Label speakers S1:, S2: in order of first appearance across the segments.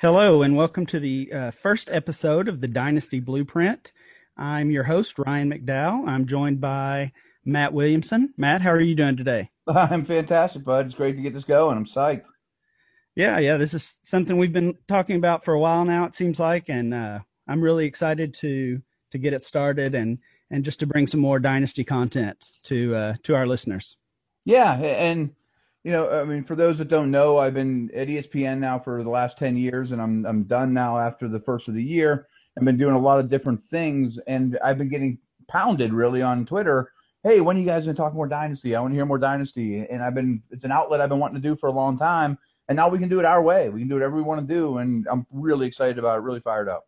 S1: Hello, and welcome to the uh, first episode of the Dynasty Blueprint. I'm your host, Ryan McDowell. I'm joined by Matt Williamson. Matt, how are you doing today?
S2: I'm fantastic, bud. It's great to get this going. I'm psyched.
S1: Yeah, yeah, this is something we've been talking about for a while now. It seems like, and uh, I'm really excited to to get it started and and just to bring some more Dynasty content to uh, to our listeners.
S2: Yeah, and you know, I mean, for those that don't know, I've been at ESPN now for the last 10 years and I'm, I'm done now after the first of the year. I've been doing a lot of different things and I've been getting pounded really on Twitter. Hey, when are you guys going to talk more dynasty? I want to hear more dynasty. And I've been, it's an outlet I've been wanting to do for a long time. And now we can do it our way. We can do whatever we want to do. And I'm really excited about it, really fired up.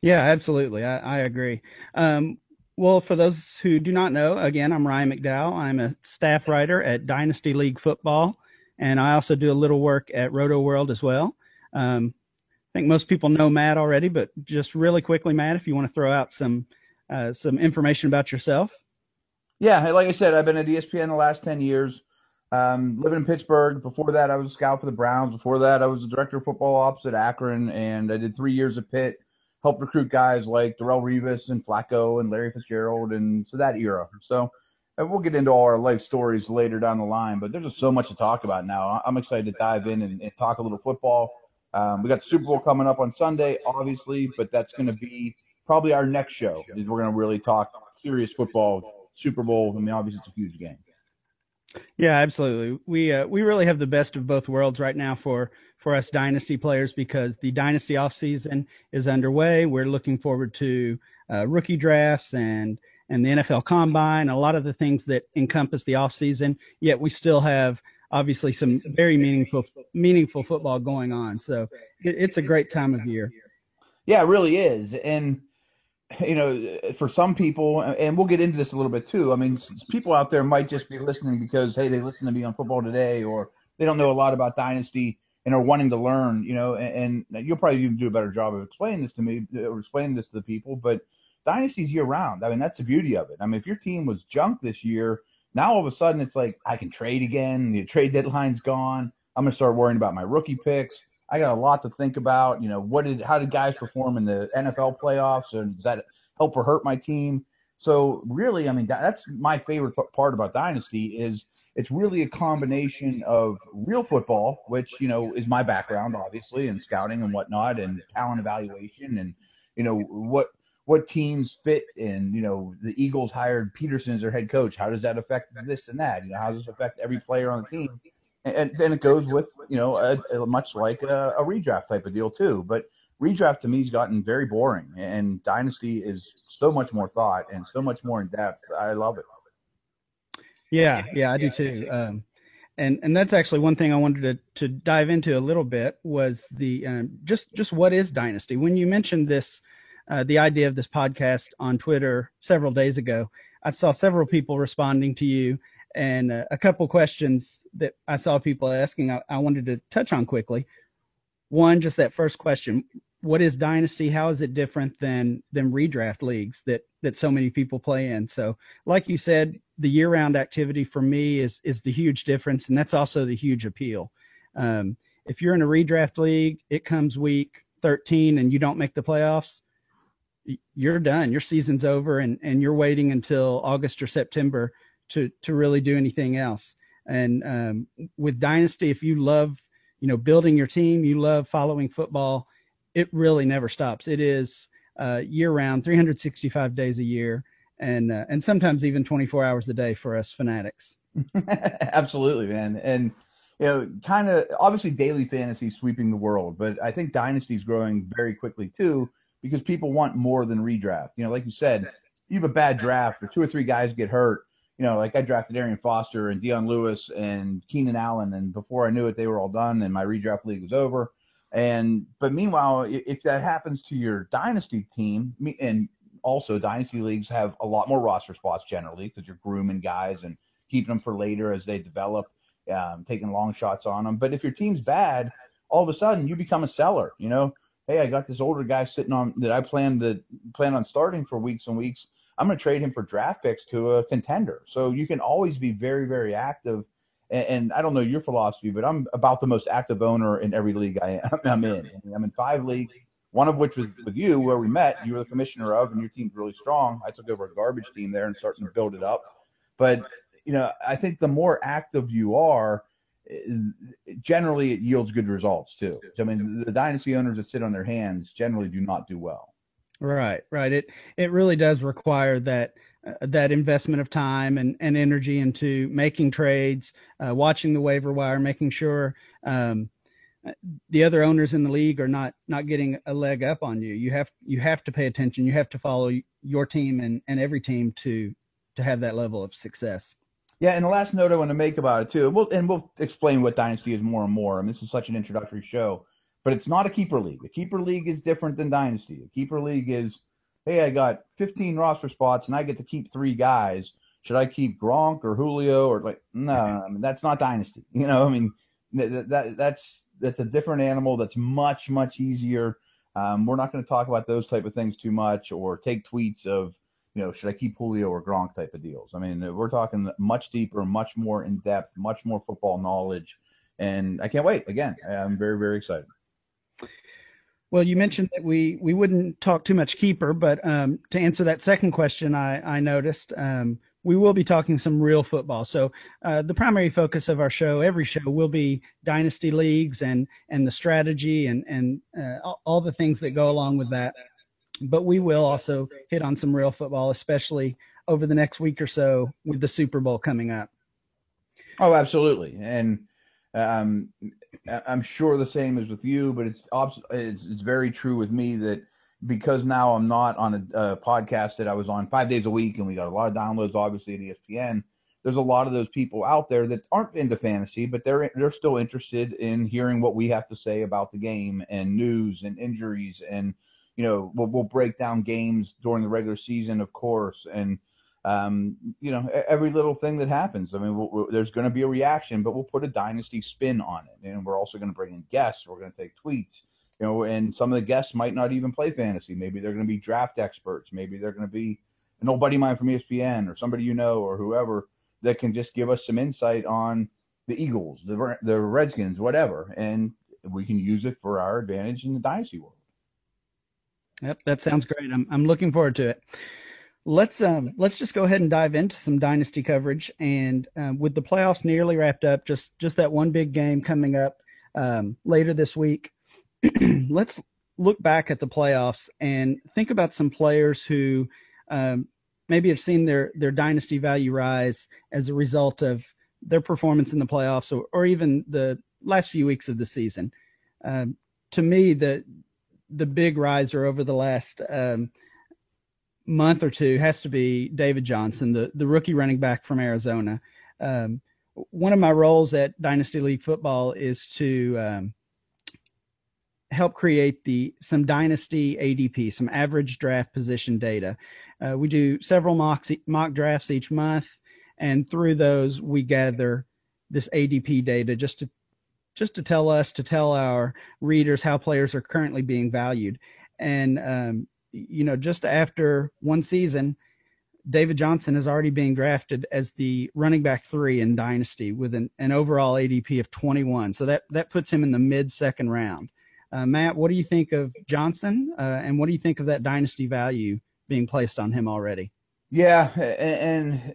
S1: Yeah, absolutely. I, I agree. Um, well, for those who do not know, again, I'm Ryan McDowell. I'm a staff writer at Dynasty League Football, and I also do a little work at Rotoworld as well. Um, I think most people know Matt already, but just really quickly, Matt, if you want to throw out some uh, some information about yourself.
S2: Yeah, like I said, I've been at ESPN the last ten years. Um, living in Pittsburgh. Before that, I was a scout for the Browns. Before that, I was the director of football ops at Akron, and I did three years at Pitt helped recruit guys like Darrelle Revis and Flacco and Larry Fitzgerald, and so that era. So and we'll get into all our life stories later down the line, but there's just so much to talk about now. I'm excited to dive in and, and talk a little football. Um, we got the Super Bowl coming up on Sunday, obviously, but that's going to be probably our next show. Is we're going to really talk serious football, Super Bowl. I mean, obviously, it's a huge game.
S1: Yeah, absolutely. We uh, we really have the best of both worlds right now for for us dynasty players because the dynasty off season is underway. We're looking forward to uh, rookie drafts and and the NFL Combine, a lot of the things that encompass the off season. Yet we still have obviously some very meaningful meaningful football going on. So it, it's a great time of year.
S2: Yeah, it really is, and you know, for some people, and we'll get into this a little bit too. I mean, people out there might just be listening because hey, they listen to me on Football Today, or they don't know a lot about Dynasty and are wanting to learn, you know, and, and you'll probably even do a better job of explaining this to me or explaining this to the people. But dynasties year round. I mean, that's the beauty of it. I mean, if your team was junk this year, now all of a sudden it's like I can trade again. The trade deadline's gone. I'm gonna start worrying about my rookie picks. I got a lot to think about. You know, what did how did guys perform in the NFL playoffs, and does that help or hurt my team? So really, I mean, that, that's my favorite part about dynasty is it's really a combination of real football, which you know is my background, obviously, and scouting and whatnot, and talent evaluation, and you know what what teams fit in. You know, the Eagles hired Pederson as their head coach. How does that affect this and that? You know, how does this affect every player on the team? And then it goes with you know a, a much like a, a redraft type of deal too. But redraft to me has gotten very boring, and dynasty is so much more thought and so much more in depth. I love it.
S1: Yeah, yeah, I do too. Um, and and that's actually one thing I wanted to to dive into a little bit was the um, just just what is dynasty. When you mentioned this, uh, the idea of this podcast on Twitter several days ago, I saw several people responding to you, and uh, a couple questions that I saw people asking. I, I wanted to touch on quickly. One, just that first question: what is dynasty? How is it different than than redraft leagues that that so many people play in? So, like you said, the year round activity for me is is the huge difference, and that's also the huge appeal. Um, if you're in a redraft league, it comes week 13 and you don't make the playoffs, you're done. Your season's over, and and you're waiting until August or September to to really do anything else. And um, with dynasty, if you love you know building your team, you love following football it really never stops. It is uh, year round, 365 days a year, and uh, and sometimes even 24 hours a day for us fanatics.
S2: Absolutely, man. And you know, kind of obviously daily fantasy sweeping the world, but I think dynasty's growing very quickly too because people want more than redraft. You know, like you said, you have a bad draft or two or three guys get hurt. You know, like I drafted Arian Foster and Dion Lewis and Keenan Allen, and before I knew it, they were all done, and my redraft league was over. And but meanwhile, if that happens to your dynasty team, and also dynasty leagues have a lot more roster spots generally because you're grooming guys and keeping them for later as they develop, um, taking long shots on them. But if your team's bad, all of a sudden you become a seller. You know, hey, I got this older guy sitting on that I plan to plan on starting for weeks and weeks. I'm going to trade him for draft picks to a contender. So you can always be very, very active and, I don't know your philosophy, but I'm about the most active owner in every league I am, I'm in. I'm in five leagues, one of which was with you, where we met. You were the commissioner of, and your team's really strong. I took over a garbage team there and starting to build it up. But you know, I think the more active you are, generally it yields good results too. I mean, the dynasty owners that sit on their hands generally do not do well.
S1: Right, right. It it really does require that uh, that investment of time and, and energy into making trades, uh, watching the waiver wire, making sure um, the other owners in the league are not not getting a leg up on you. You have you have to pay attention. You have to follow your team and, and every team to to have that level of success.
S2: Yeah, and the last note I want to make about it too, and we'll, and we'll explain what Dynasty is more and more. Mean, this is such an introductory show, but it's not a keeper league. A keeper league is different than Dynasty. A keeper league is, hey, I got 15 roster spots and I get to keep three guys. Should I keep Gronk or Julio or like? No, I mean that's not Dynasty. You know, I mean that, that that's that's a different animal. That's much much easier. Um, we're not going to talk about those type of things too much or take tweets of you know, should I keep Julio or Gronk type of deals? I mean, we're talking much deeper, much more in depth, much more football knowledge, and I can't wait. Again, I'm very, very excited.
S1: Well, you mentioned that we we wouldn't talk too much keeper, but um, to answer that second question, I I noticed um, we will be talking some real football. So uh, the primary focus of our show, every show, will be dynasty leagues and and the strategy and and uh, all the things that go along with that but we will also hit on some real football, especially over the next week or so with the Super Bowl coming up.
S2: Oh, absolutely, and um, I'm sure the same is with you, but it's, it's it's very true with me that because now I'm not on a, a, podcast that I was on five days a week, and we got a lot of downloads, obviously at ESPN. There's a lot of those people out there that aren't into fantasy, but they're they're still interested in hearing what we have to say about the game and news and injuries and you know, we'll, we'll break down games during the regular season, of course, and um, you know, every little thing that happens. I mean, we'll, we'll, there's going to be a reaction, but we'll put a dynasty spin on it, and we're also going to bring in guests. We're going to take tweets, you know, and some of the guests might not even play fantasy. Maybe they're going to be draft experts. Maybe they're going to be an old buddy of mine from ESPN or somebody you know or whoever that can just give us some insight on the Eagles, the the Redskins, whatever, and we can use it for our advantage in the dynasty world.
S1: Yep, that sounds great. I'm I'm looking forward to it. Let's um let's just go ahead and dive into some dynasty coverage. And um, with the playoffs nearly wrapped up, just just that one big game coming up um, later this week. let's look back at the playoffs and think about some players who um, maybe have seen their their dynasty value rise as a result of their performance in the playoffs or, or even the last few weeks of the season. Um, to me, the the big riser over the last um, month or two has to be David Johnson, the the rookie running back from Arizona. Um, one of my roles at Dynasty League Football is to um, help create the some dynasty ADP, some average draft position data. Uh, we do several mock mock drafts each month, and through those we gather this ADP data just to just to tell us, to tell our readers how players are currently being valued. And, um, you know, just after one season, David Johnson is already being drafted as the running back three in Dynasty with an, an overall ADP of 21. So that, that puts him in the mid second round. Uh, Matt, what do you think of Johnson? Uh, and what do you think of that Dynasty value being placed on him already?
S2: Yeah, and,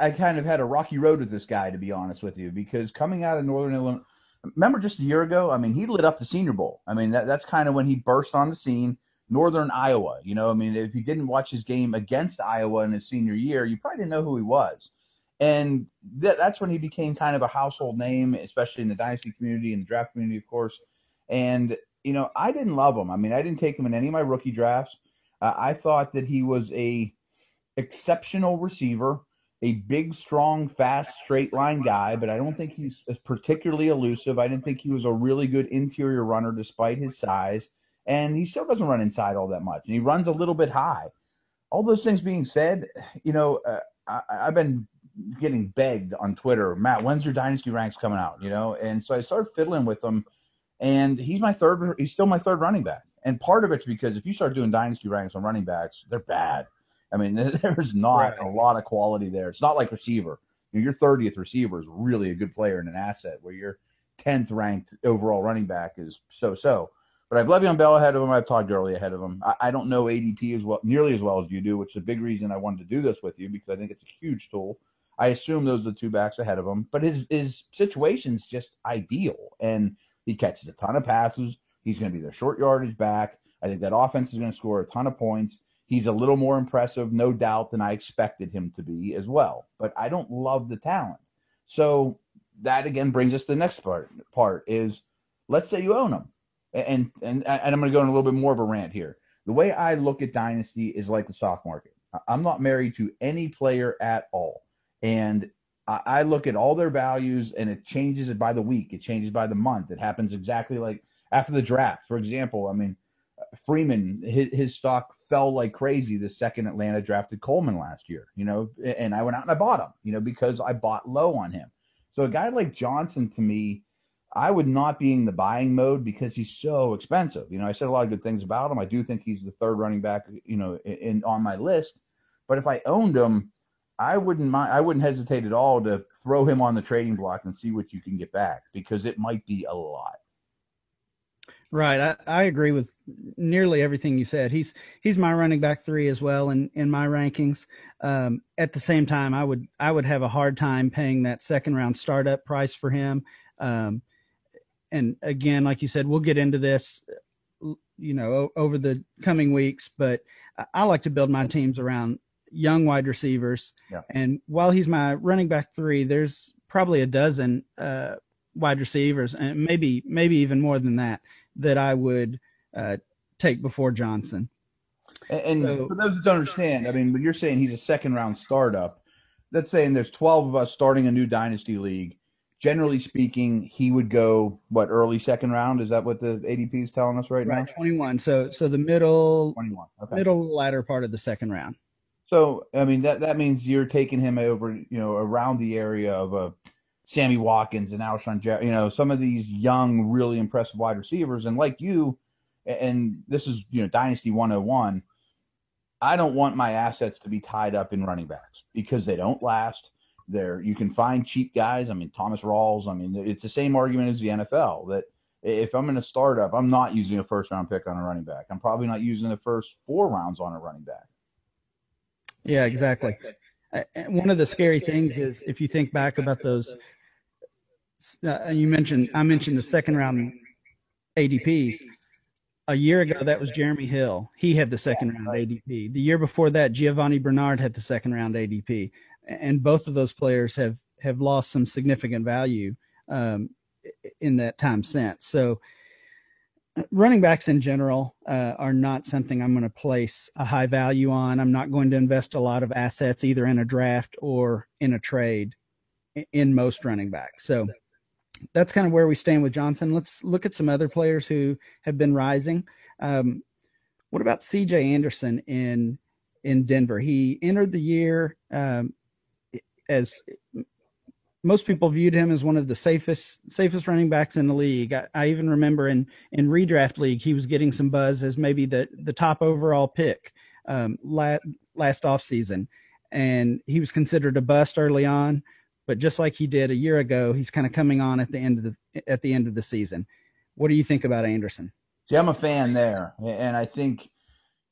S2: I kind of had a rocky road with this guy, to be honest with you, because coming out of Northern Illinois, remember just a year ago? I mean, he lit up the Senior Bowl. I mean, that, that's kind of when he burst on the scene. Northern Iowa, you know, I mean, if you didn't watch his game against Iowa in his senior year, you probably didn't know who he was. And th- that's when he became kind of a household name, especially in the dynasty community and the draft community, of course. And, you know, I didn't love him. I mean, I didn't take him in any of my rookie drafts. Uh, I thought that he was a exceptional receiver a big, strong, fast, straight line guy, but I don't think he's particularly elusive. I didn't think he was a really good interior runner despite his size. And he still doesn't run inside all that much. And he runs a little bit high. All those things being said, you know, uh, I, I've been getting begged on Twitter, Matt, when's your dynasty ranks coming out? You know, and so I started fiddling with him, and he's my third. He's still my third running back, and part of it's because if you start doing dynasty ranks on running backs, they're bad. I mean, there's not right. a lot of quality there. It's not like receiver. you know, your 30th receiver is really a good player and an asset, where your 10th ranked overall running back is so so. But I have Le'Veon Bell ahead of him. I have Todd Gurley ahead of him. I, I, don't know ADP as well, nearly as well as you do, which is a big reason I wanted to do this with you because I think it's a huge tool. I assume those are the two backs ahead of him, but his his situation's just ideal, and he catches a ton of passes. He's going to be their short yardage back. I think that offense is going to score a ton of points. He's a little more impressive, no doubt, than I expected him to be as well. But I don't love the talent. So that again brings us to the next part. Part is, let's say you own him, and and and I'm going to go in a little bit more of a rant here. The way I look at dynasty is like the stock market. I'm not married to any player at all, and I look at all their values, and it changes it by the week. It changes by the month. It happens exactly like after the draft. For example, I mean, Freeman, his, his stock fell like crazy the second Atlanta drafted Coleman last year, you know, and I went out and I bought him, you know, because I bought low on him. So a guy like Johnson to me, I would not be in the buying mode because he's so expensive. You know, I said a lot of good things about him. I do think he's the third running back, you know, in, in on my list. But if I owned him, I wouldn't mind. I wouldn't hesitate at all to throw him on the trading block and see what you can get back because it might be a lot.
S1: Right. I, I agree with nearly everything you said. He's he's my running back three as well in, in my rankings. Um, at the same time, I would I would have a hard time paying that second round startup price for him. Um, and again, like you said, we'll get into this, you know, over the coming weeks. But I like to build my teams around young wide receivers. Yeah. And while he's my running back three, there's probably a dozen uh, wide receivers, and maybe maybe even more than that that I would uh, take before Johnson.
S2: And, and so, for those that don't understand, I mean, when you're saying he's a second round startup, that's saying there's 12 of us starting a new dynasty league. Generally speaking, he would go what early second round. Is that what the ADP is telling us right, right now?
S1: 21. So so the middle 21. Okay. Middle latter part of the second round.
S2: So I mean that that means you're taking him over, you know, around the area of a Sammy Watkins and Alshon, Jeff, you know, some of these young, really impressive wide receivers. And like you, and this is, you know, Dynasty 101, I don't want my assets to be tied up in running backs because they don't last. There, you can find cheap guys. I mean, Thomas Rawls. I mean, it's the same argument as the NFL that if I'm in a startup, I'm not using a first round pick on a running back. I'm probably not using the first four rounds on a running back.
S1: Yeah, exactly. One of the scary things is if you think back about those uh, you mentioned I mentioned the second round ADPs. A year ago, that was Jeremy Hill. He had the second round ADP. The year before that, Giovani Bernard had the second round ADP, and both of those players have have lost some significant value um, in that time since. So, running backs in general uh, are not something I'm going to place a high value on. I'm not going to invest a lot of assets either in a draft or in a trade in most running backs. So that's kind of where we stand with Johnson. Let's look at some other players who have been rising. Um, what about C.J. Anderson in in Denver? He entered the year um, as most people viewed him as one of the safest safest running backs in the league. I, I, even remember in in redraft league he was getting some buzz as maybe the the top overall pick um, last last off season, and he was considered a bust early on but just like he did a year ago, he's kind of coming on at the end of the at the end of the season. What do you think about Anderson?
S2: See, I'm a fan there, and I think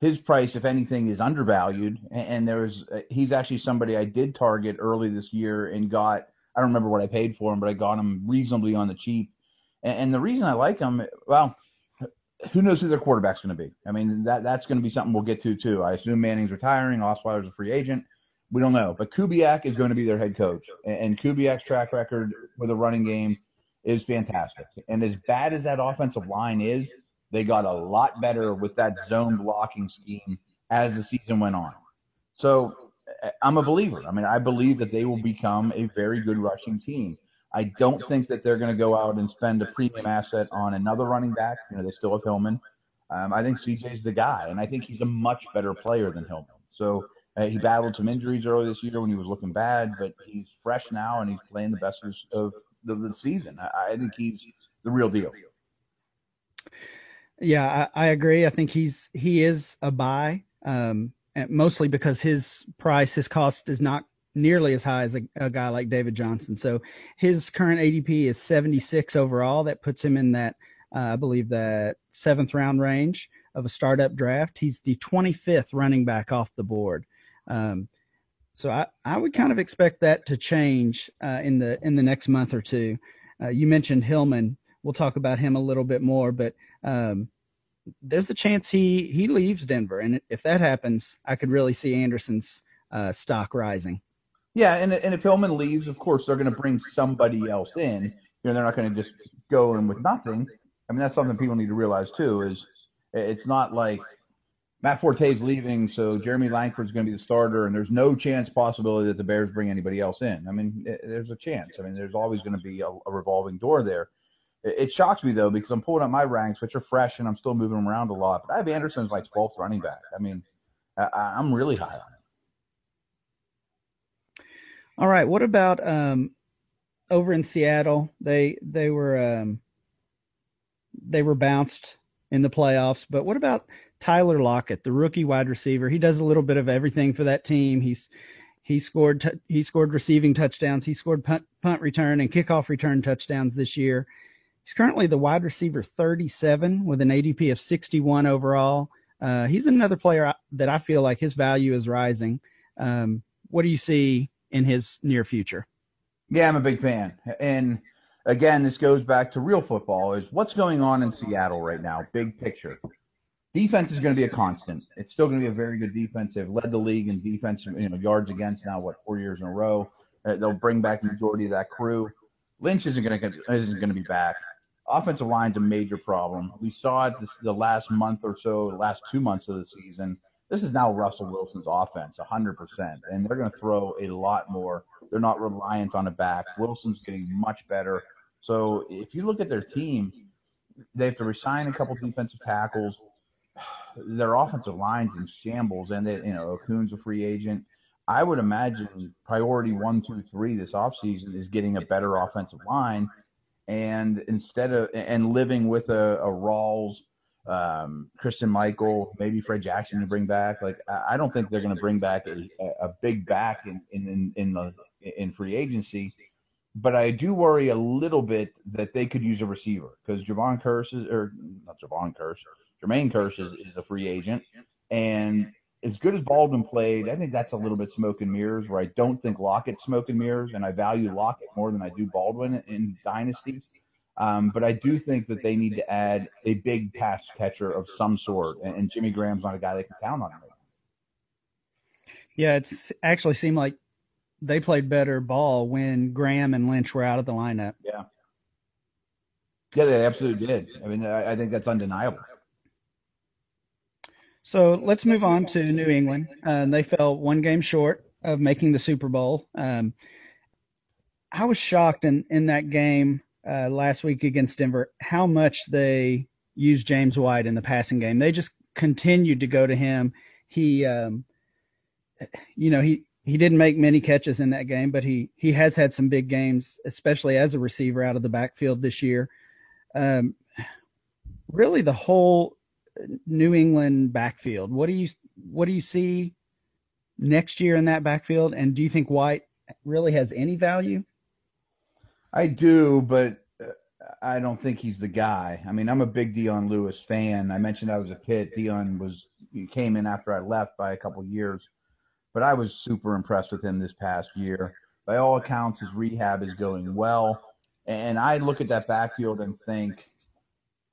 S2: his price, if anything, is undervalued. And there's he's actually somebody I did target early this year and got. I don't remember what I paid for him, but I got him reasonably on the cheap. And the reason I like him, well, who knows who their quarterback's going to be? I mean, that that's going to be something we'll get to too. I assume Manning's retiring, Osweiler's a free agent we don't know. But Kubiak is going to be their head coach, and Kubiak's track record with a running game is fantastic. And as bad as that offensive line is, they got a lot better with that zone blocking scheme as the season went on. So I'm a believer. I mean, I believe that they will become a very good rushing team. I don't think that they're going to go out and spend a premium asset on another running back. You know, they still have Hillman. Um, I think CJ's the guy, and I think he's a much better player than Hillman. So uh, he battled some injuries early this year when he was looking bad, but he's fresh now and he's playing the best of the, the season. I, I, think he's the real deal.
S1: Yeah, I, I, agree. I think he's he is a buy, um, mostly because his price, his cost is not nearly as high as a, a, guy like David Johnson. So his current ADP is 76 overall. That puts him in that, uh, I believe, that seventh round range of a startup draft. He's the 25th running back off the board. Um, so I, I would kind of expect that to change uh, in the in the next month or two. Uh, you mentioned Hillman. We'll talk about him a little bit more, but um, there's a chance he he leaves Denver, and if that happens, I could really see Anderson's uh, stock rising.
S2: Yeah, and and if Hillman leaves, of course they're going to bring somebody else in. You know, they're not going to just go in with nothing. I mean, that's something people need to realize too. Is it's not like Matt Forte's leaving, so Jeremy Langford's going to be the starter, and there's no chance possibility that the Bears bring anybody else in. I mean, there's a chance. I mean, there's always going to be a, a revolving door there. It, shocks me though because I'm pulling up my ranks, which are fresh, and I'm still moving them around a lot. But I have Anderson as my 12th running back. I mean, I, I'm really high on him.
S1: All right. What about um, over in Seattle? They they were um, they were bounced in the playoffs. But what about Tyler Lockett, the rookie wide receiver? He does a little bit of everything for that team. He's he scored t- he scored receiving touchdowns. He scored punt, punt return and kickoff return touchdowns this year. He's currently the wide receiver 37 with an ADP of 61 overall. Uh, he's another player that I feel like his value is rising. Um, what do you see in his near future.
S2: Yeah, I'm a big fan. And again, this goes back to real football is what's going on in Seattle right now, big picture. Defense is going to be a constant. It's still going to be a very good defense. They've led the league in defense, you know, yards against now, what, four years in a row. Uh, they'll bring back the majority of that crew. Lynch isn't going to isn't going to be back. Offensive line's a major problem. We saw it this, the last month or so, the last two months of the season this is now Russell Wilson's offense, 100%. And they're going to throw a lot more. They're not reliant on a back. Wilson's getting much better. So if you look at their team, they have to resign a couple defensive tackles. Their offensive line's in shambles, and they, you know, Okung's a free agent. I would imagine priority one, two, three this offseason is getting a better offensive line, and instead of and living with a, a Rawls um, Christine Michael, maybe Fred Jackson to bring back. Like I don't think they're going to bring back a, a big back in in in, the, in free agency, but I do worry a little bit that they could use a receiver because Jevon Kearse is or not Jevon Kearse, Jermaine Kearse is, is a free agent, and as good as Baldwin played, I think that's a little bit smoke and mirrors. Where I don't think Lockett's smoke and mirrors, and I value Lockett more than I do Baldwin in dynasties. Um, but I do think that they need to add a big pass catcher of some sort, and, and Jimmy Graham's not a guy they can count on.
S1: Yeah, it's actually seemed like they played better ball when Graham and Lynch were out of the lineup.
S2: Yeah. Yeah, they absolutely did. I mean, I, I think that's undeniable.
S1: So let's move on to New England. Uh, they fell one game short of making the Super Bowl. Um, I was shocked in, in that game uh, last week against Denver how much they used James White in the passing game. They just continued to go to him. He, um, you know, he he didn't make many catches in that game, but he he has had some big games, especially as a receiver out of the backfield this year. Um, really, the whole New England backfield. What do you what do you see next year in that backfield? And do you think White really has any value?
S2: I do, but uh, I don't think he's the guy. I mean, I'm a big Dion Lewis fan. I mentioned I was a Pitt. Dion was came in after I left by a couple years, but I was super impressed with him this past year. By all accounts, his rehab is going well, and I look at that backfield and think.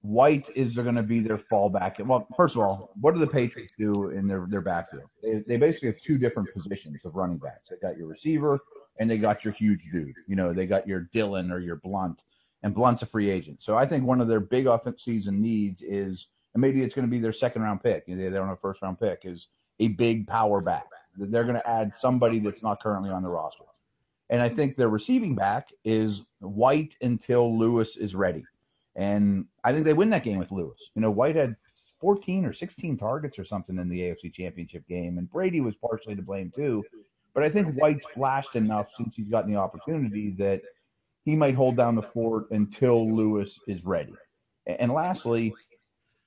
S2: White is going to be their fallback. Well, first of all, what do the Patriots do in their, their backfield? They, they basically have two different positions of running backs. They got your receiver and they got your huge dude. You know, they got your Dillon or your Blount, and Blount's a free agent. So I think one of their big offense season needs is, and maybe it's going to be their second round pick. They don't have a first round pick. Is a big power back. They're going to add somebody that's not currently on the roster. And I think their receiving back is White until Lewis is ready. And I think they win that game with Lewis. You know, White had 14 or 16 targets or something in the AFC Championship game, and Brady was partially to blame too. But I think White's flashed enough since he's gotten the opportunity that he might hold down the fort until Lewis is ready. And lastly,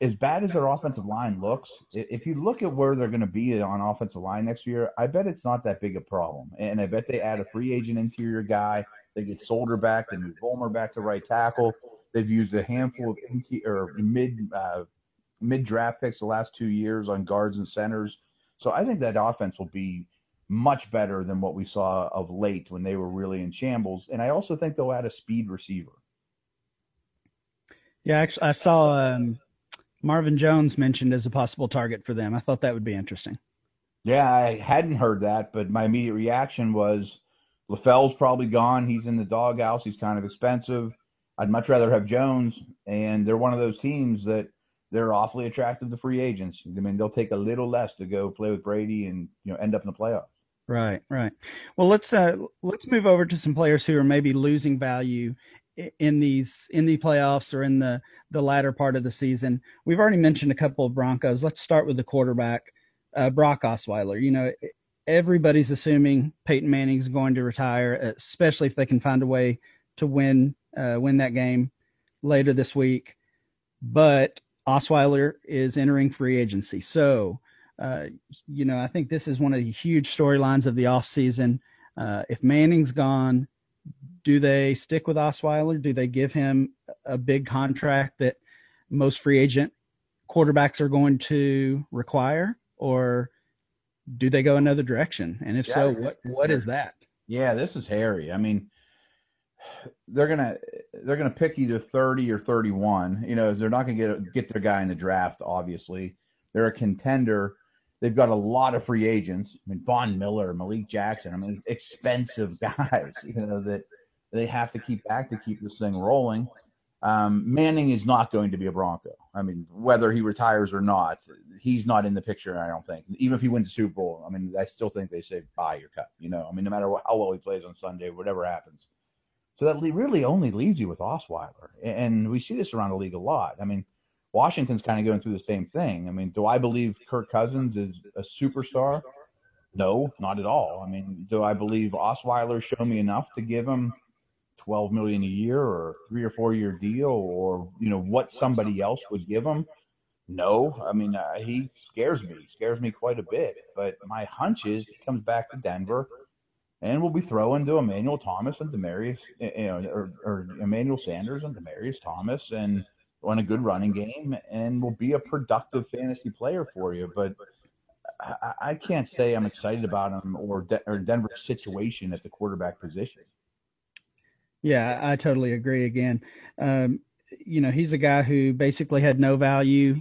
S2: as bad as their offensive line looks, if you look at where they're going to be on offensive line next year, I bet it's not that big a problem. And I bet they add a free agent interior guy. They get Solder back, they move Vollmer back to right tackle. They've used a handful of or mid uh, mid draft picks the last two years on guards and centers. So I think that offense will be much better than what we saw of late when they were really in shambles. And I also think they'll add a speed receiver.
S1: Yeah, actually, I saw um, Marvin Jones mentioned as a possible target for them. I thought that would be interesting.
S2: Yeah, I hadn't heard that, but my immediate reaction was LaFell's probably gone. He's in the doghouse. He's kind of expensive. I'd much rather have Jones, and they're one of those teams that they're awfully attractive to free agents. I mean, they'll take a little less to go play with Brady and you know end up in the playoffs.
S1: Right, right. Well, let's uh, let's move over to some players who are maybe losing value in these in the playoffs or in the the latter part of the season. We've already mentioned a couple of Broncos. Let's start with the quarterback, uh, Brock Osweiler. You know, everybody's assuming Peyton Manning's going to retire, especially if they can find a way to win uh, win that game later this week. But Osweiler is entering free agency, so uh, you know I think this is one of the huge storylines of the offseason. Uh, if Manning's gone, do they stick with Osweiler? Do they give him a big contract that most free agent quarterbacks are going to require, or do they go another direction? And if yeah, so, what what is that?
S2: Yeah, this is hairy. I mean, they're gonna they're gonna pick either thirty or thirty one. You know, they're not gonna get get their guy in the draft. Obviously, they're a contender. They've got a lot of free agents. I mean, Von Miller, Malik Jackson. I mean, expensive guys. You know that they have to keep back to keep this thing rolling. Um, Manning is not going to be a Bronco. I mean, whether he retires or not, he's not in the picture. I don't think. Even if he wins the Super Bowl, I mean, I still think they say buy your cut. You know, I mean, no matter what, how well he plays on Sunday, whatever happens. So that really only leaves you with Osweiler, and we see this around the league a lot. I mean, Washington's kind of going through the same thing. I mean, do I believe Kirk Cousins is a superstar? No, not at all. I mean, do I believe Osweiler showed me enough to give him 12 million a year or three or four year deal or you know what somebody else would give him no i mean uh, he scares me he scares me quite a bit but my hunch is he comes back to denver and we'll be throwing to Emmanuel Thomas and Demaryius, you know, or, or Emmanuel Sanders and Demaryius Thomas, and run a good running game, and will be a productive fantasy player for you. But I, I can't say I'm excited about him or, De- or Denver's situation at the quarterback position.
S1: Yeah, I totally agree. Again, um, you know, he's a guy who basically had no value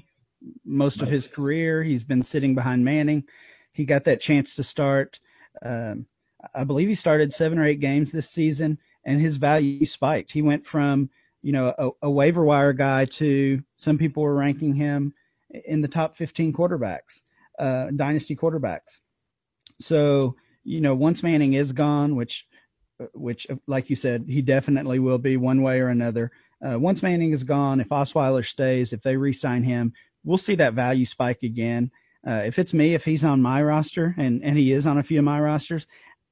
S1: most of his career. He's been sitting behind Manning. He got that chance to start. Um, I believe he started seven or eight games this season, and his value spiked. He went from you know a, a waiver wire guy to some people were ranking him in the top 15 quarterbacks, uh, dynasty quarterbacks. So you know, once Manning is gone, which which, like you said, he definitely will be one way or another. Uh, once Manning is gone, if Osweiler stays, if they re-sign him, we'll see that value spike again. Uh, if it's me, if he's on my roster, and and he is on a few of my rosters,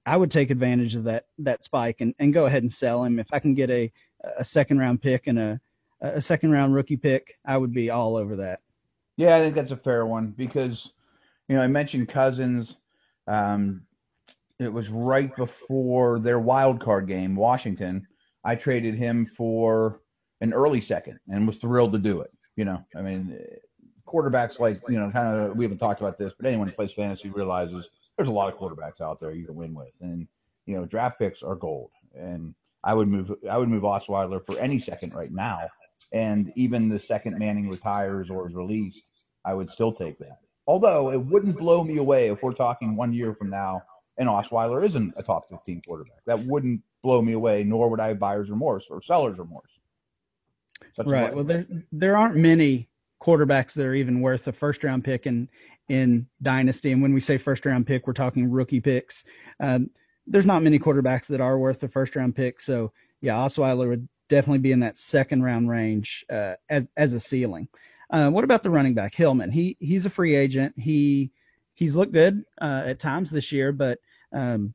S1: I would take advantage of that that spike and, and go ahead and sell him. If I can get a a second round pick and a a second round rookie pick, I would be all over that.
S2: Yeah, I think that's a fair one because you know I mentioned Cousins. Um, it was right before their wild card game, Washington. I traded him for an early second and was thrilled to do it. You know, I mean, quarterbacks like you know, kind of we haven't talked about this, but anyone who plays fantasy realizes there's a lot of quarterbacks out there you can win with, and you know, draft picks are gold. And I would move, I would move Osweiler for any second right now, and even the second Manning retires or is released, I would still take that. Although it wouldn't blow me away if we're talking one year from now and Osweiler isn't a top 15 quarterback. That wouldn't blow me away, nor would I have buyer's remorse or seller's remorse.
S1: Such right. Well, there there aren't many quarterbacks that are even worth a first round pick in in dynasty. And when we say first round pick, we're talking rookie picks. Um, there's not many quarterbacks that are worth a first round pick. So yeah, Osweiler would definitely be in that second round range uh, as as a ceiling. Uh, what about the running back Hillman? He he's a free agent. He he's looked good uh, at times this year, but um,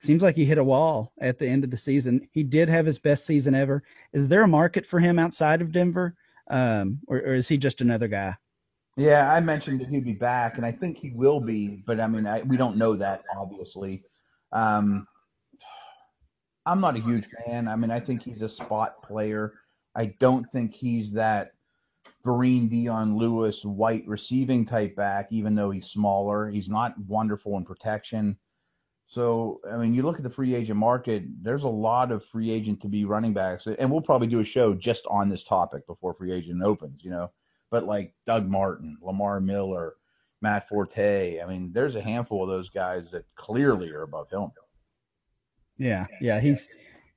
S1: seems like he hit a wall at the end of the season. He did have his best season ever. Is there a market for him outside of Denver? um, or, or is he just another guy?
S2: Yeah, I mentioned that he'd be back, and I think he will be, but I mean, I, we don't know that obviously. Um, I'm not a huge fan. I mean, I think he's a spot player. I don't think he's that Vereen Dion Lewis white receiving type back, even though he's smaller. He's not wonderful in protection. So, I mean, you look at the free agent market, there's a lot of free agent to be running backs. And we'll probably do a show just on this topic before free agent opens, you know. But like Doug Martin, Lamar Miller, Matt Forte, I mean, there's a handful of those guys that clearly are above him.
S1: Yeah, yeah, he's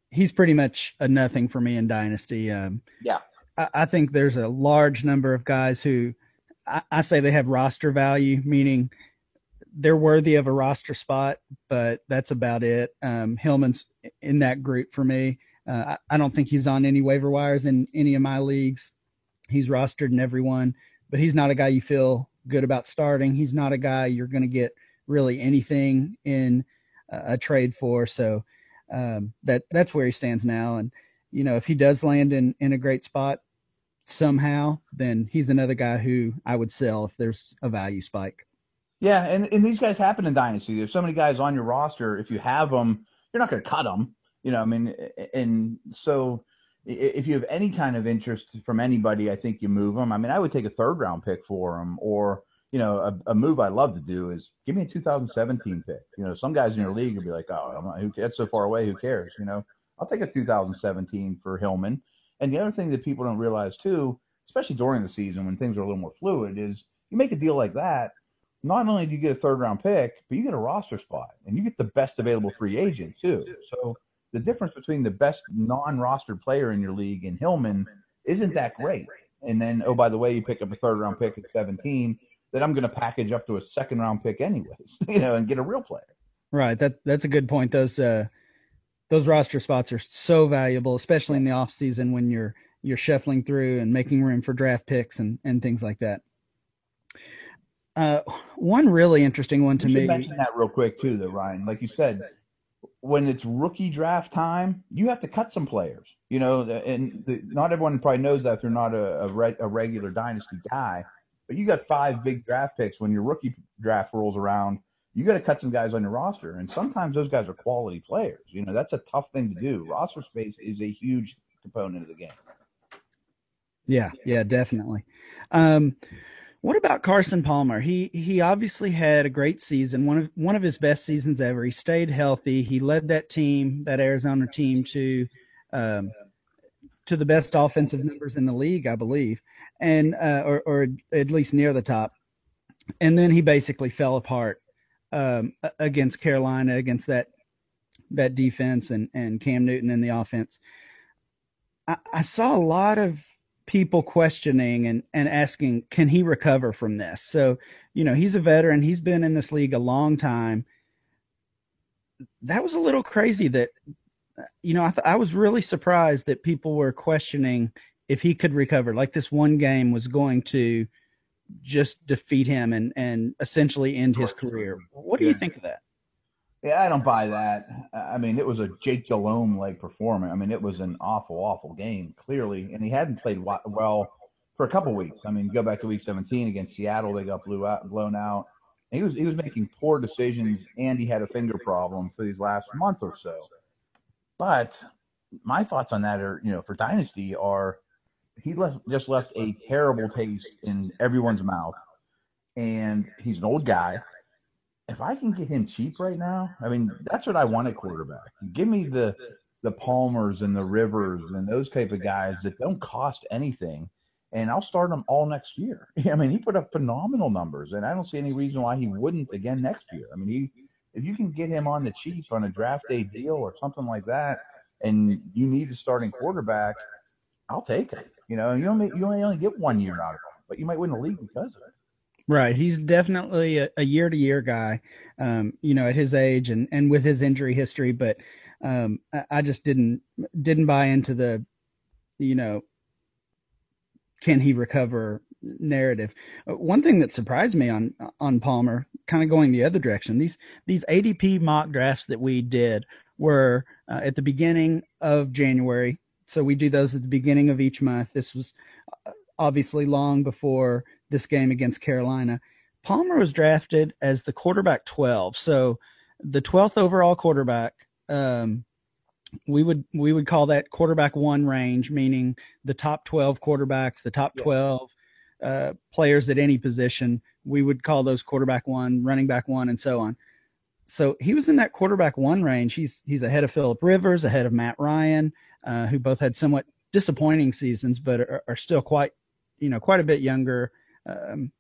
S1: he's pretty much a nothing for me in Dynasty. Um,
S2: yeah,
S1: I, I, think there's a large number of guys who I, I, say they have roster value, meaning they're worthy of a roster spot, but that's about it. Um, Hillman's in that group for me. Uh, I, I don't think he's on any waiver wires in any of my leagues. He's rostered in everyone, but he's not a guy you feel good about starting. He's not a guy you're going to get really anything in a trade for. So um, that that's where he stands now. And you know, if he does land in in a great spot somehow, then he's another guy who I would sell if there's a value spike.
S2: Yeah, and, and these guys happen in dynasty. There's so many guys on your roster. If you have them, you're not going to cut them. You know, I mean, and so if you have any kind of interest from anybody, I think you move them. I mean, I would take a third round pick for them, or you know, a, a move I love to do is give me a 2017 pick. You know, some guys in your league will be like, oh, not, who, that's so far away. Who cares? You know, I'll take a 2017 for Hillman. And the other thing that people don't realize too, especially during the season when things are a little more fluid, is you make a deal like that. Not only do you get a third round pick, but you get a roster spot and you get the best available free agent too. So the difference between the best non-rostered player in your league and Hillman isn't that great. And then, oh, by the way, you pick up a third round pick at 17 that I'm going to package up to a second round pick anyways, you know, and get a real player.
S1: Right. That that's a good point. Those uh those roster spots are so valuable, especially in the off season when you're you're shuffling through and making room for draft picks and and things like that. Uh, one really interesting one to me.
S2: Mention that real quick too, though, Ryan. Like you said, when it's rookie draft time, you have to cut some players. You know, and the, not everyone probably knows that if they're not a a, re, a regular dynasty guy. But you got five big draft picks when your rookie draft rolls around. You got to cut some guys on your roster, and sometimes those guys are quality players. You know that's a tough thing to do. Roster space is a huge component of the game.
S1: Yeah, yeah, definitely. Um, what about Carson Palmer? He he obviously had a great season, one of one of his best seasons ever. He stayed healthy. He led that team, that Arizona team, to um, to the best offensive numbers in the league, I believe and uh, or, or at least near the top. And then he basically fell apart um, against Carolina, against that that defense and, and Cam Newton in the offense. I, I saw a lot of people questioning and, and asking, can he recover from this? So, you know, he's a veteran. He's been in this league a long time. That was a little crazy that, you know, I, th- I was really surprised that people were questioning if he could recover, like this one game was going to just defeat him and, and essentially end his career. What do you think of that?
S2: Yeah, I don't buy that. I mean, it was a Jake Delhomme like performance. I mean, it was an awful, awful game, clearly, and he hadn't played well for a couple weeks. I mean, go back to Week 17 against Seattle, they got blew out, blown out. he was he was making poor decisions, and he had a finger problem for these last month or so. But my thoughts on that are, you know, for Dynasty are he left just left a terrible taste in everyone's mouth, and he's an old guy. If I can get him cheap right now, I mean that's what I want at quarterback. Give me the the Palmers and the Rivers and those type of guys that don't cost anything, and I'll start them all next year. I mean, he put up phenomenal numbers, and I don't see any reason why he wouldn't again next year. I mean, he if you can get him on the cheap on a draft day deal or something like that, and you need a starting quarterback, I'll take it. You know, you only you only get one year out of him, but you might win the league because of it.
S1: Right, he's definitely a year to year guy. Um, you know, at his age and and with his injury history, but um, I, I just didn't didn't buy into the, you know, can he recover narrative. Uh, one thing that surprised me on on Palmer, kind of going the other direction. These these ADP mock drafts that we did were uh, at the beginning of January so we do those at the beginning of each month. This was obviously long before this game against Carolina. Palmer was drafted as the quarterback 12, so the 12th overall quarterback. Um, we would we would call that quarterback one range, meaning the top 12 quarterbacks, the top 12 uh, players at any position. We would call those quarterback one, running back one, and so on. So he was in that quarterback one range. He's he's ahead of Philip Rivers, ahead of Matt Ryan, uh, who both had somewhat disappointing seasons, but are, are, still quite you know quite a bit younger. Um,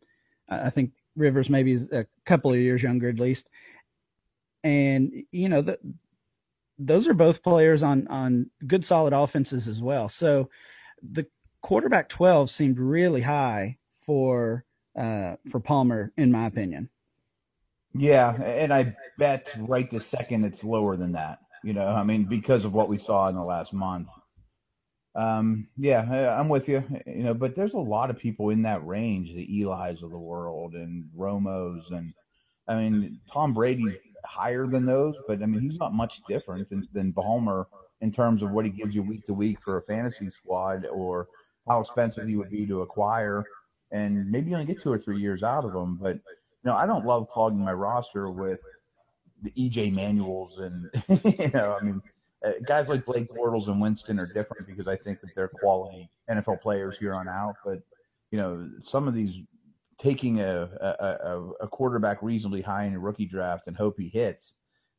S1: I think Rivers maybe is a couple of years younger at least. And you know the, those are both players on on good solid offenses as well. So the quarterback 12 seemed really high for uh, for Palmer in my opinion.
S2: Yeah, and I bet right this second it's lower than that. You know, I mean because of what we saw in the last month. Um, yeah, I'm with you. You know, but there's a lot of people in that range, the Eli's of the world and Romos, and I mean Tom Brady higher than those, but I mean he's not much different than, than Palmer in terms of what he gives you week to week for a fantasy squad or how expensive he would be to acquire, and maybe you only get two or three years out of him. But you know, I don't love clogging my roster with the EJ Manuels and you know, I mean uh, guys like Blake Bortles and Winston are different because I think that they're quality NFL players here on out. But you know, some of these taking a a, a quarterback reasonably high in a rookie draft and hope he hits,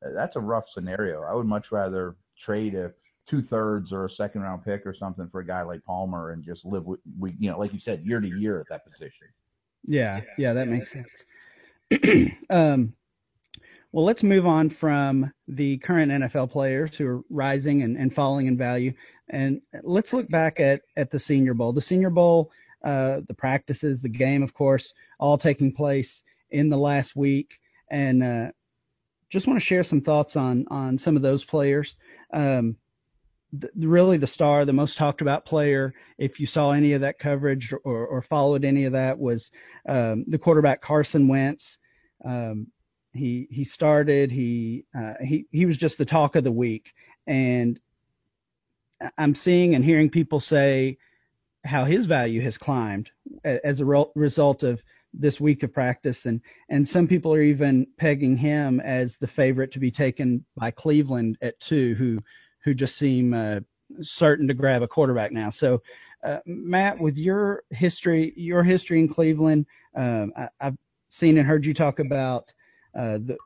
S2: uh, that's a rough scenario. I would much rather trade a two thirds or a second round pick or something for a guy like Palmer and just live with we you know like you said year to year at that position.
S1: Yeah, yeah, that makes sense. um, well, let's move on from the current NFL players who are rising and, and falling in value, and let's look back at at the Senior Bowl. The Senior Bowl, uh, the practices, the game, of course, all taking place in the last week, and uh, just want to share some thoughts on on some of those players. Um, the, really, the star, the most talked about player, if you saw any of that coverage or, or followed any of that, was um, the quarterback Carson Wentz. Um, he he started. He uh, he he was just the talk of the week, and I'm seeing and hearing people say how his value has climbed as a re- result of this week of practice, and and some people are even pegging him as the favorite to be taken by Cleveland at two, who who just seem uh, certain to grab a quarterback now. So, uh, Matt, with your history, your history in Cleveland, um, I, have seen and heard you talk about uh, the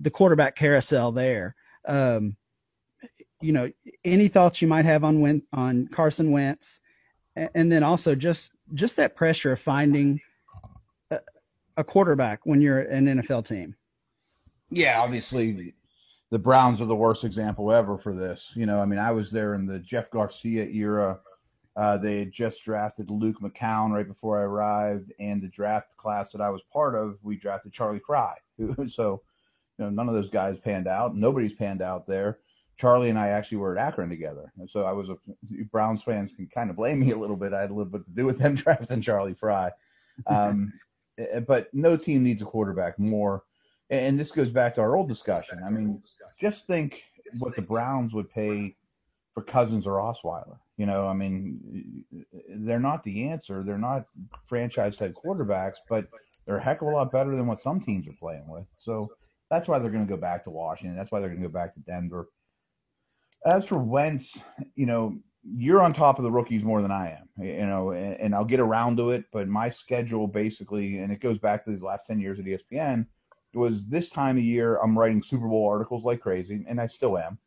S1: the quarterback carousel there. Um, you know, any thoughts you might have on Win- on Carson Wentz, and then also just just that pressure of finding a, a quarterback when you're an NFL team.
S2: Yeah, obviously, the Browns are the worst example ever for this. You know, I mean, I was there in the Jeff Garcia era. Uh, they had just drafted Luke McCown right before I arrived, and the draft class that I was part of, we drafted Charlie Frye. so, you know, none of those guys panned out. Nobody's panned out there. Charlie and I actually were at Akron together, and so I was a Browns fans can kind of blame me a little bit. I had a little bit to do with them drafting Charlie Frye. um, eh, but no team needs a quarterback more. And this goes back to our old discussion. I mean, just think what the Browns would pay for Cousins or Osweiler. You know, I mean, they're not the answer. They're not franchise type quarterbacks, but they're a heck of a lot better than what some teams are playing with. So that's why they're going to go back to Washington. That's why they're going to go back to Denver. As for Wentz, you know, you're on top of the rookies more than I am, you know, and, and I'll get around to it. But my schedule basically, and it goes back to these last 10 years at ESPN, was this time of year, I'm writing Super Bowl articles like crazy, and I still am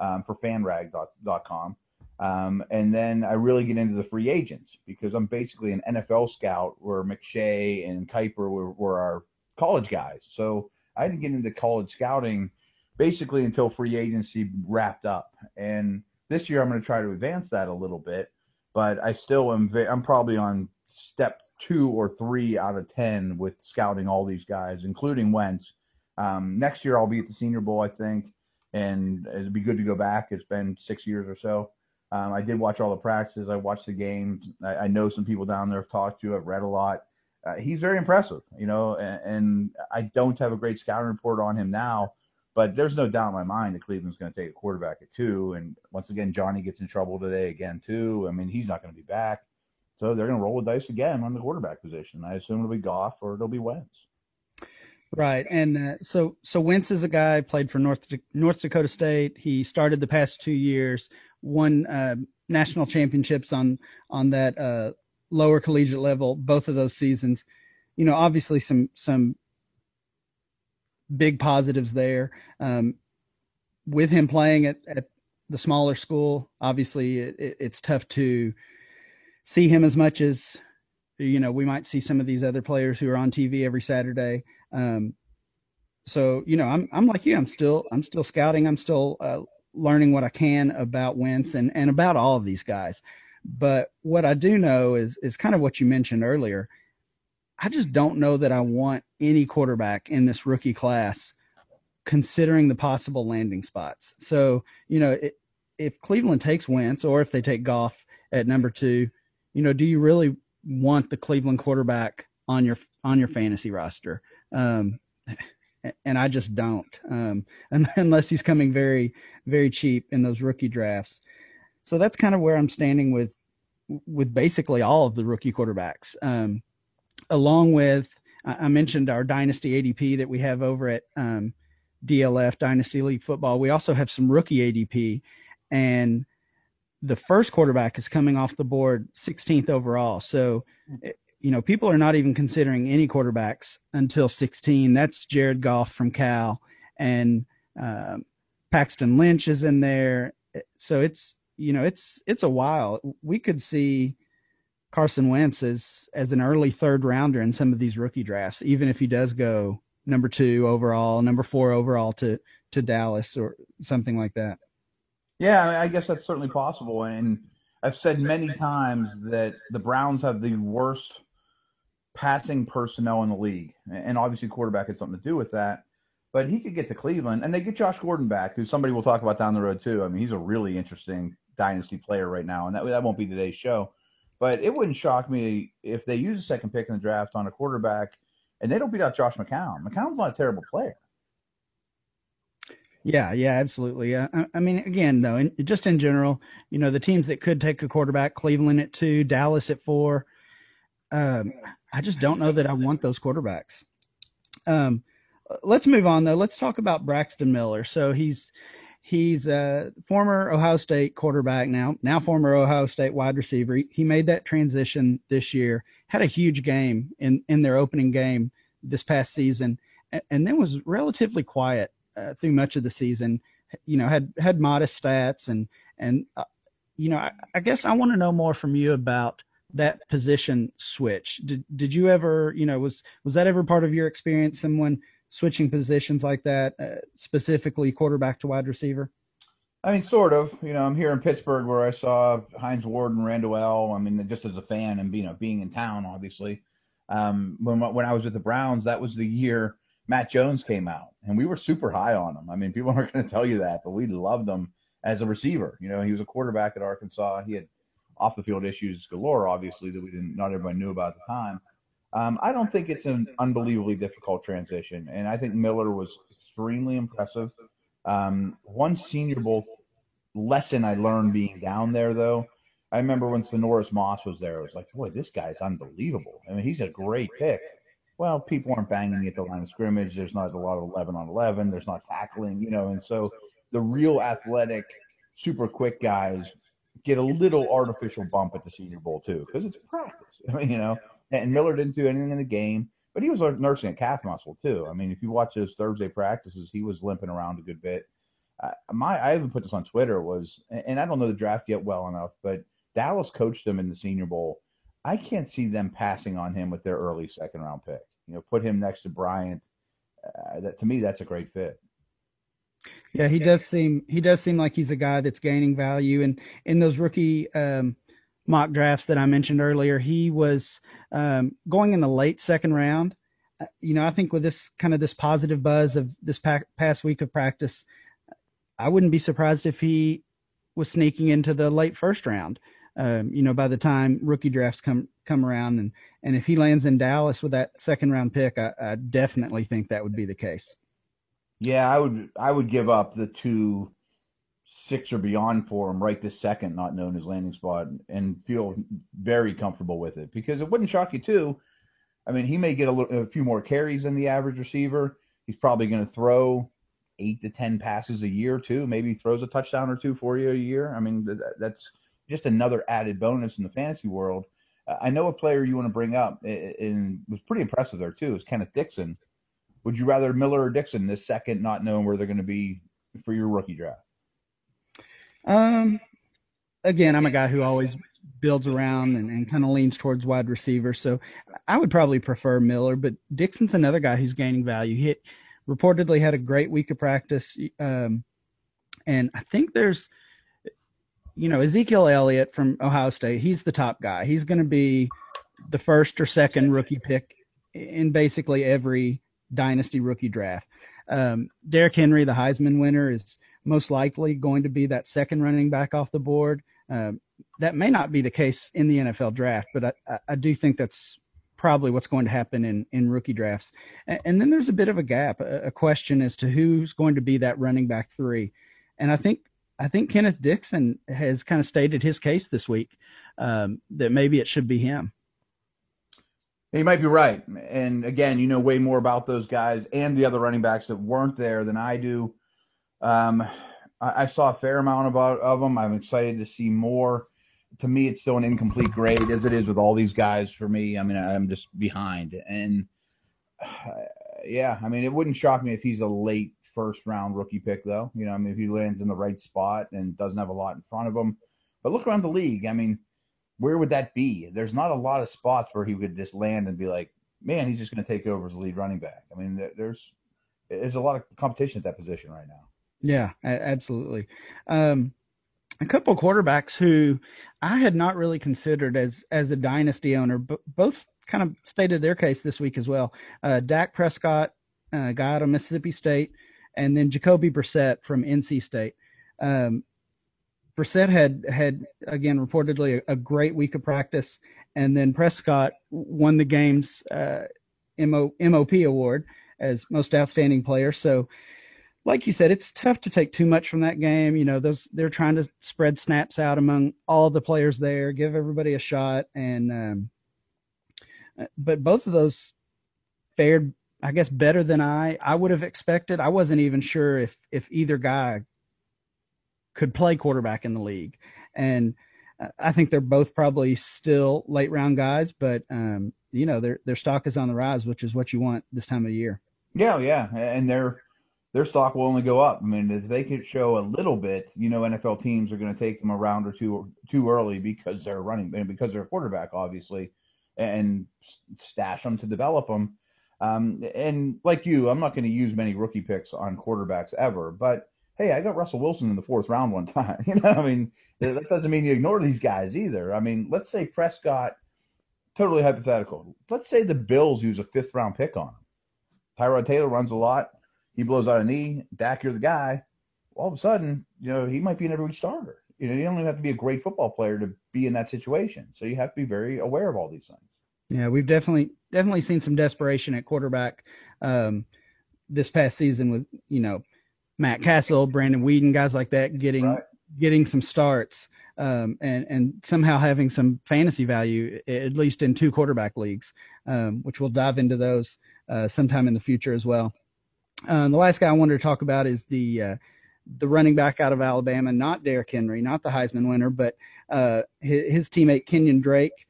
S2: um, for fanrag.com. Um, and then I really get into the free agents because I'm basically an NFL scout where McShay and Kiper were, were our college guys. So I didn't get into college scouting basically until free agency wrapped up. And this year I'm going to try to advance that a little bit, but I still am, I'm probably on step two or three out of 10 with scouting all these guys, including Wentz. Um, next year I'll be at the Senior Bowl, I think, and it'd be good to go back. It's been six years or so. Um, I did watch all the practices. I watched the games. I, I know some people down there have talked to. I've read a lot. Uh, he's very impressive, you know, and, and, I don't have a great scouting report on him now, but there's no doubt in my mind that Cleveland's going to take a quarterback at two. And once again, Johnny gets in trouble today again too. I mean, he's not going to be back. So they're going to roll the dice again on the quarterback position. I assume it'll be Goff or it'll be Wentz.
S1: Right, and uh, so so Wentz is a guy played for North North Dakota State. He started the past two years, won uh, national championships on on that uh, lower collegiate level both of those seasons. You know, obviously some some big positives there. Um, with him playing at, at the smaller school, obviously it, it, it's tough to see him as much as you know we might see some of these other players who are on TV every Saturday. Um, so you know, I'm I'm like you. I'm still I'm still scouting. I'm still uh, learning what I can about Wentz and and about all of these guys. But what I do know is is kind of what you mentioned earlier. I just don't know that I want any quarterback in this rookie class considering the possible landing spots. So, you know, it, if Cleveland takes Wentz or if they take Goff at number two, you know, do you really want the Cleveland quarterback on your on your fantasy roster? Um, and I just don't, um, unless he's coming very very cheap in those rookie drafts. So that's kind of where I'm standing with with basically all of the rookie quarterbacks. Um, along with I mentioned our dynasty ADP that we have over at um, DLF Dynasty League Football. We also have some rookie ADP, and the first quarterback is coming off the board 16th overall. So, you know, people are not even considering any quarterbacks until 16. That's Jared Goff from Cal, and um, Paxton Lynch is in there. So it's you know it's it's a while. We could see Carson Wentz as as an early third rounder in some of these rookie drafts, even if he does go number two overall, number four overall to to Dallas or something like that.
S2: Yeah, I guess that's certainly possible. And I've said many times that the Browns have the worst passing personnel in the league, and obviously quarterback had something to do with that. But he could get to Cleveland, and they get Josh Gordon back, who somebody will talk about down the road too. I mean, he's a really interesting dynasty player right now, and that that won't be today's show. But it wouldn't shock me if they use a second pick in the draft on a quarterback and they don't beat out Josh McCown. McCown's not a terrible player.
S1: Yeah, yeah, absolutely. I, I mean, again, though, in, just in general, you know, the teams that could take a quarterback, Cleveland at two, Dallas at four. Um, I just don't know that I want those quarterbacks. Um, let's move on though. Let's talk about Braxton Miller. So he's he's a former Ohio State quarterback now, now former Ohio State wide receiver. He, he made that transition this year had a huge game in, in their opening game this past season, and, and then was relatively quiet uh, through much of the season. You know, had had modest stats, and and uh, you know, I, I guess I want to know more from you about that position switch. Did did you ever, you know, was was that ever part of your experience? Someone switching positions like that, uh, specifically quarterback to wide receiver?
S2: I mean, sort of. You know, I'm here in Pittsburgh where I saw Hines Ward and Randall. I mean, just as a fan and you know being in town, obviously. Um, when when I was with the Browns, that was the year Matt Jones came out, and we were super high on him. I mean, people aren't going to tell you that, but we loved him as a receiver. You know, he was a quarterback at Arkansas. He had off the field issues galore, obviously, that we didn't not everybody knew about at the time. Um, I don't think it's an unbelievably difficult transition, and I think Miller was extremely impressive. Um, one Senior Bowl lesson I learned being down there, though, I remember when Sinorice Moss was there, I was like, boy, this guy's unbelievable. I mean, he's a great pick. Well, people aren't banging at the line of scrimmage. There's not a lot of 11 on 11. There's not tackling, you know, and so the real athletic, super quick guys get a little artificial bump at the Senior Bowl too, because it's practice. I mean, you know, and Miller didn't do anything in the game but he was nursing a calf muscle too. I mean, if you watch his Thursday practices, he was limping around a good bit. Uh, my, I even put this on Twitter was, and I don't know the draft yet well enough, but Dallas coached him in the Senior Bowl. I can't see them passing on him with their early second round pick. You know, put him next to Bryant. Uh, that to me, that's a great fit.
S1: Yeah, he does seem he does seem like he's a guy that's gaining value, and in those rookie um, mock drafts that I mentioned earlier, he was um, going in the late second round. Uh, you know, I think with this kind of this positive buzz of this pa- past week of practice, I wouldn't be surprised if he was sneaking into the late first round. Um, you know, by the time rookie drafts come come around, and and if he lands in Dallas with that second round pick, I, I definitely think that would be the case.
S2: Yeah, I would I would give up the two six or beyond for him right this second, not knowing his landing spot, and feel very comfortable with it because it wouldn't shock you too. I mean, he may get a, little, a few more carries than the average receiver. He's probably going to throw eight to ten passes a year too. Maybe throws a touchdown or two for you a year. I mean, that's just another added bonus in the fantasy world. I know a player you want to bring up and was pretty impressive there too is Kenneth Dixon. Would you rather Miller or Dixon this second, not knowing where they're going to be for your rookie draft?
S1: Um, again, I'm a guy who always builds around and, and kind of leans towards wide receiver, so I would probably prefer Miller. But Dixon's another guy who's gaining value. He reportedly had a great week of practice, um, and I think there's you know, Ezekiel Elliott from Ohio State, he's the top guy. He's going to be the first or second rookie pick in basically every dynasty rookie draft. Um, Derrick Henry, the Heisman winner, is most likely going to be that second running back off the board. Um, that may not be the case in the NFL draft, but I, I do think that's probably what's going to happen in, in rookie drafts. And, and then there's a bit of a gap, a, a question as to who's going to be that running back three. And I think I think Kenneth Dixon has kind of stated his case this week um, that maybe it should be him.
S2: He might be right. And again, you know way more about those guys and the other running backs that weren't there than I do. Um, I, I, saw a fair amount about of them. I'm excited to see more. To me, it's still an incomplete grade, as it is with all these guys. For me, I mean, I'm just behind. And uh, yeah, I mean, it wouldn't shock me if he's a late first round rookie pick, though. You know, I mean, if he lands in the right spot and doesn't have a lot in front of him. But look around the league. I mean, where would that be? There's not a lot of spots where he would just land and be like, man, he's just going to take over as lead running back. I mean, there's there's a lot of competition at that position right now.
S1: Yeah, absolutely. Um, a couple quarterbacks who I had not really considered as as a dynasty owner, but both kind of stated their case this week as well. Uh, Dak Prescott, uh, guy out of Mississippi State, and then Jacoby Brissett from NC State. Um, Brissett had had again reportedly a, a, great week of practice, and then Prescott won the game's uh, MO, MOP award as most outstanding player. So, like you said, it's tough to take too much from that game. You know, those they're trying to spread snaps out among all the players there, give everybody a shot, and um, but both of those fared I guess better than I I would have expected. I wasn't even sure if if either guy could play quarterback in the league, and I think they're both probably still late round guys, but um, you know their their stock is on the rise, which is what you want this time of year.
S2: Yeah, yeah, and their their stock will only go up. I mean, if they could show a little bit, you know, NFL teams are going to take them a round or two too early because they're running because they're a quarterback, obviously, and stash them to develop them um, and like you, I'm not going to use many rookie picks on quarterbacks ever, but hey, I got Russell Wilson in the fourth round one time. You know, I mean, that doesn't mean you ignore these guys either. I mean, let's say Prescott, totally hypothetical. Let's say the Bills use a fifth round pick on him. Tyrod Taylor runs a lot. He blows out a knee. Dak, you're the guy. All of a sudden, you know, he might be an every week starter. You know, you don't even have to be a great football player to be in that situation. So you have to be very aware of all these things.
S1: Yeah, we've definitely definitely seen some desperation at quarterback um, this past season with you know Matt Cassel, Brandon Weeden, guys like that getting right. getting some starts um, and and somehow having some fantasy value at least in two quarterback leagues, um, which we'll dive into those uh, sometime in the future as well. Um, the last guy I wanted to talk about is the uh, the running back out of Alabama, not Derrick Henry, not the Heisman winner, but uh, his, his, teammate Kenyon Drake.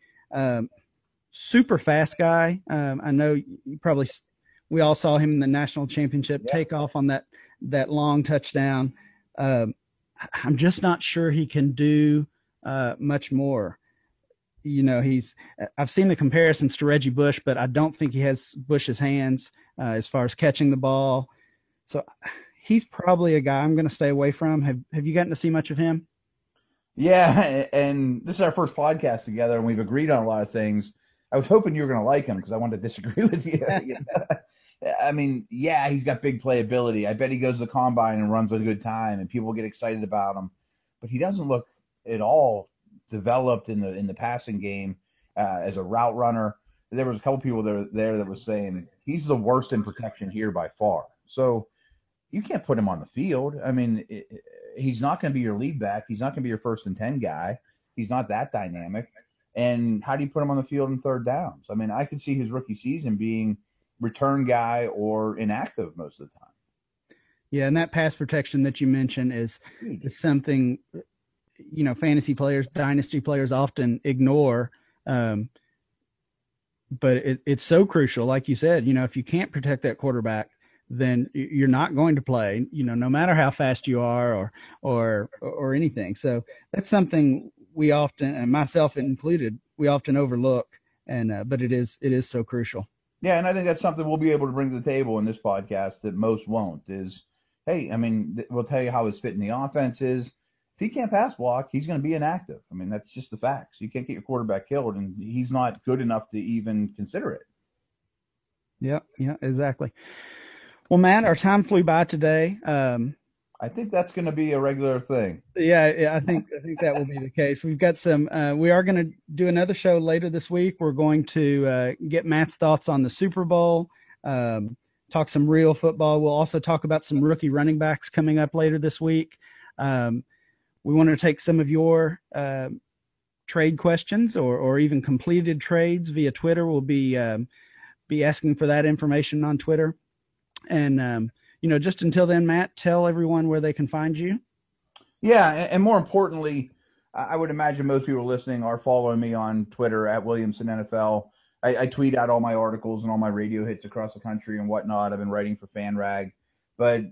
S1: Super fast guy. Um, I know you probably we all saw him in the national championship yeah. take off on that that long touchdown. Um, I'm just not sure he can do uh, much more. You know, he's I've seen the comparisons to Reggie Bush, but I don't think he has Bush's hands uh, as far as catching the ball. So he's probably a guy I'm going to stay away from. Have Have you gotten to see much of him?
S2: Yeah, and this is our first podcast together, and we've agreed on a lot of things. I was hoping you were going to like him because I wanted to disagree with you. I mean, yeah, he's got big playability. I bet he goes to the combine and runs a good time, and people get excited about him. But he doesn't look at all developed in the in the passing game uh, as a route runner. There was a couple people there there that was saying he's the worst in protection here by far. So you can't put him on the field. I mean, it, he's not going to be your lead back. He's not going to be your first and 10 guy. He's not that dynamic. And how do you put him on the field in third downs? I mean, I could see his rookie season being return guy or inactive most of the time.
S1: Yeah, and that pass protection that you mentioned is is something you know fantasy players, dynasty players often ignore. Um, but it, it's so crucial, like you said. You know, if you can't protect that quarterback, then you're not going to play. You know, no matter how fast you are or or or anything. So that's something we often, and myself included, we often overlook. And uh, but it is it is so crucial.
S2: Yeah, and I think that's something we'll be able to bring to the table in this podcast that most won't. Is hey, I mean, we'll tell you how his fit in the offense is. If he can't pass block, he's going to be inactive. I mean, that's just the facts. You can't get your quarterback killed, and he's not good enough to even consider it.
S1: Yeah, yeah, exactly. Well, Matt, our time flew by today. Um,
S2: I think that's going to be a regular thing.
S1: Yeah, yeah, I think I think that will be the case. We've got some. Uh, we are going to do another show later this week. We're going to uh, get Matt's thoughts on the Super Bowl. Um, talk some real football. We'll also talk about some rookie running backs coming up later this week. Um, we want to take some of your uh, trade questions or, or even completed trades via Twitter. We'll be um, be asking for that information on Twitter. And um, you know, just until then, Matt, tell everyone where they can find you.
S2: Yeah, and more importantly, I would imagine most people listening are following me on Twitter at Williamson NFL. I, I, tweet out all my articles and all my radio hits across the country and whatnot. I've been writing for FanRag, but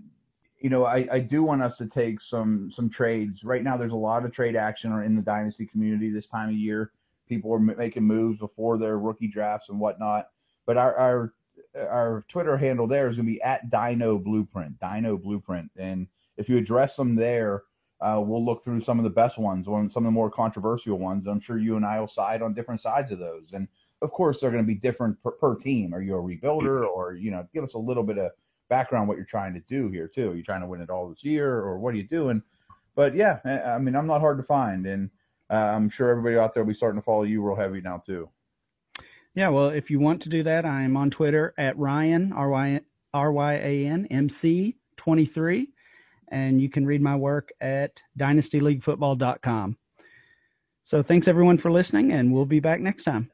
S2: you know, I, I do want us to take some some trades. Right now, there's a lot of trade action in the dynasty community this time of year. People are making moves before their rookie drafts and whatnot. But our, our our Twitter handle there is going to be at Dino Blueprint, Dino Blueprint, and if you address them there, uh, we'll look through some of the best ones, some of the more controversial ones. I'm sure you and I will side on different sides of those, and of course they're going to be different per, per team. Are you a rebuilder, or you know, give us a little bit of background what you're trying to do here too. Are you trying to win it all this year, or what are you doing? But yeah, I mean, I'm not hard to find, and uh, I'm sure everybody out there will be starting to follow you real heavy now too.
S1: Yeah, well, if you want to do that, I am on Twitter at Ryan R Y R Y A N M C 23, and you can read my work at dynastyleaguefootball.com. So thanks everyone for listening, and we'll be back next time.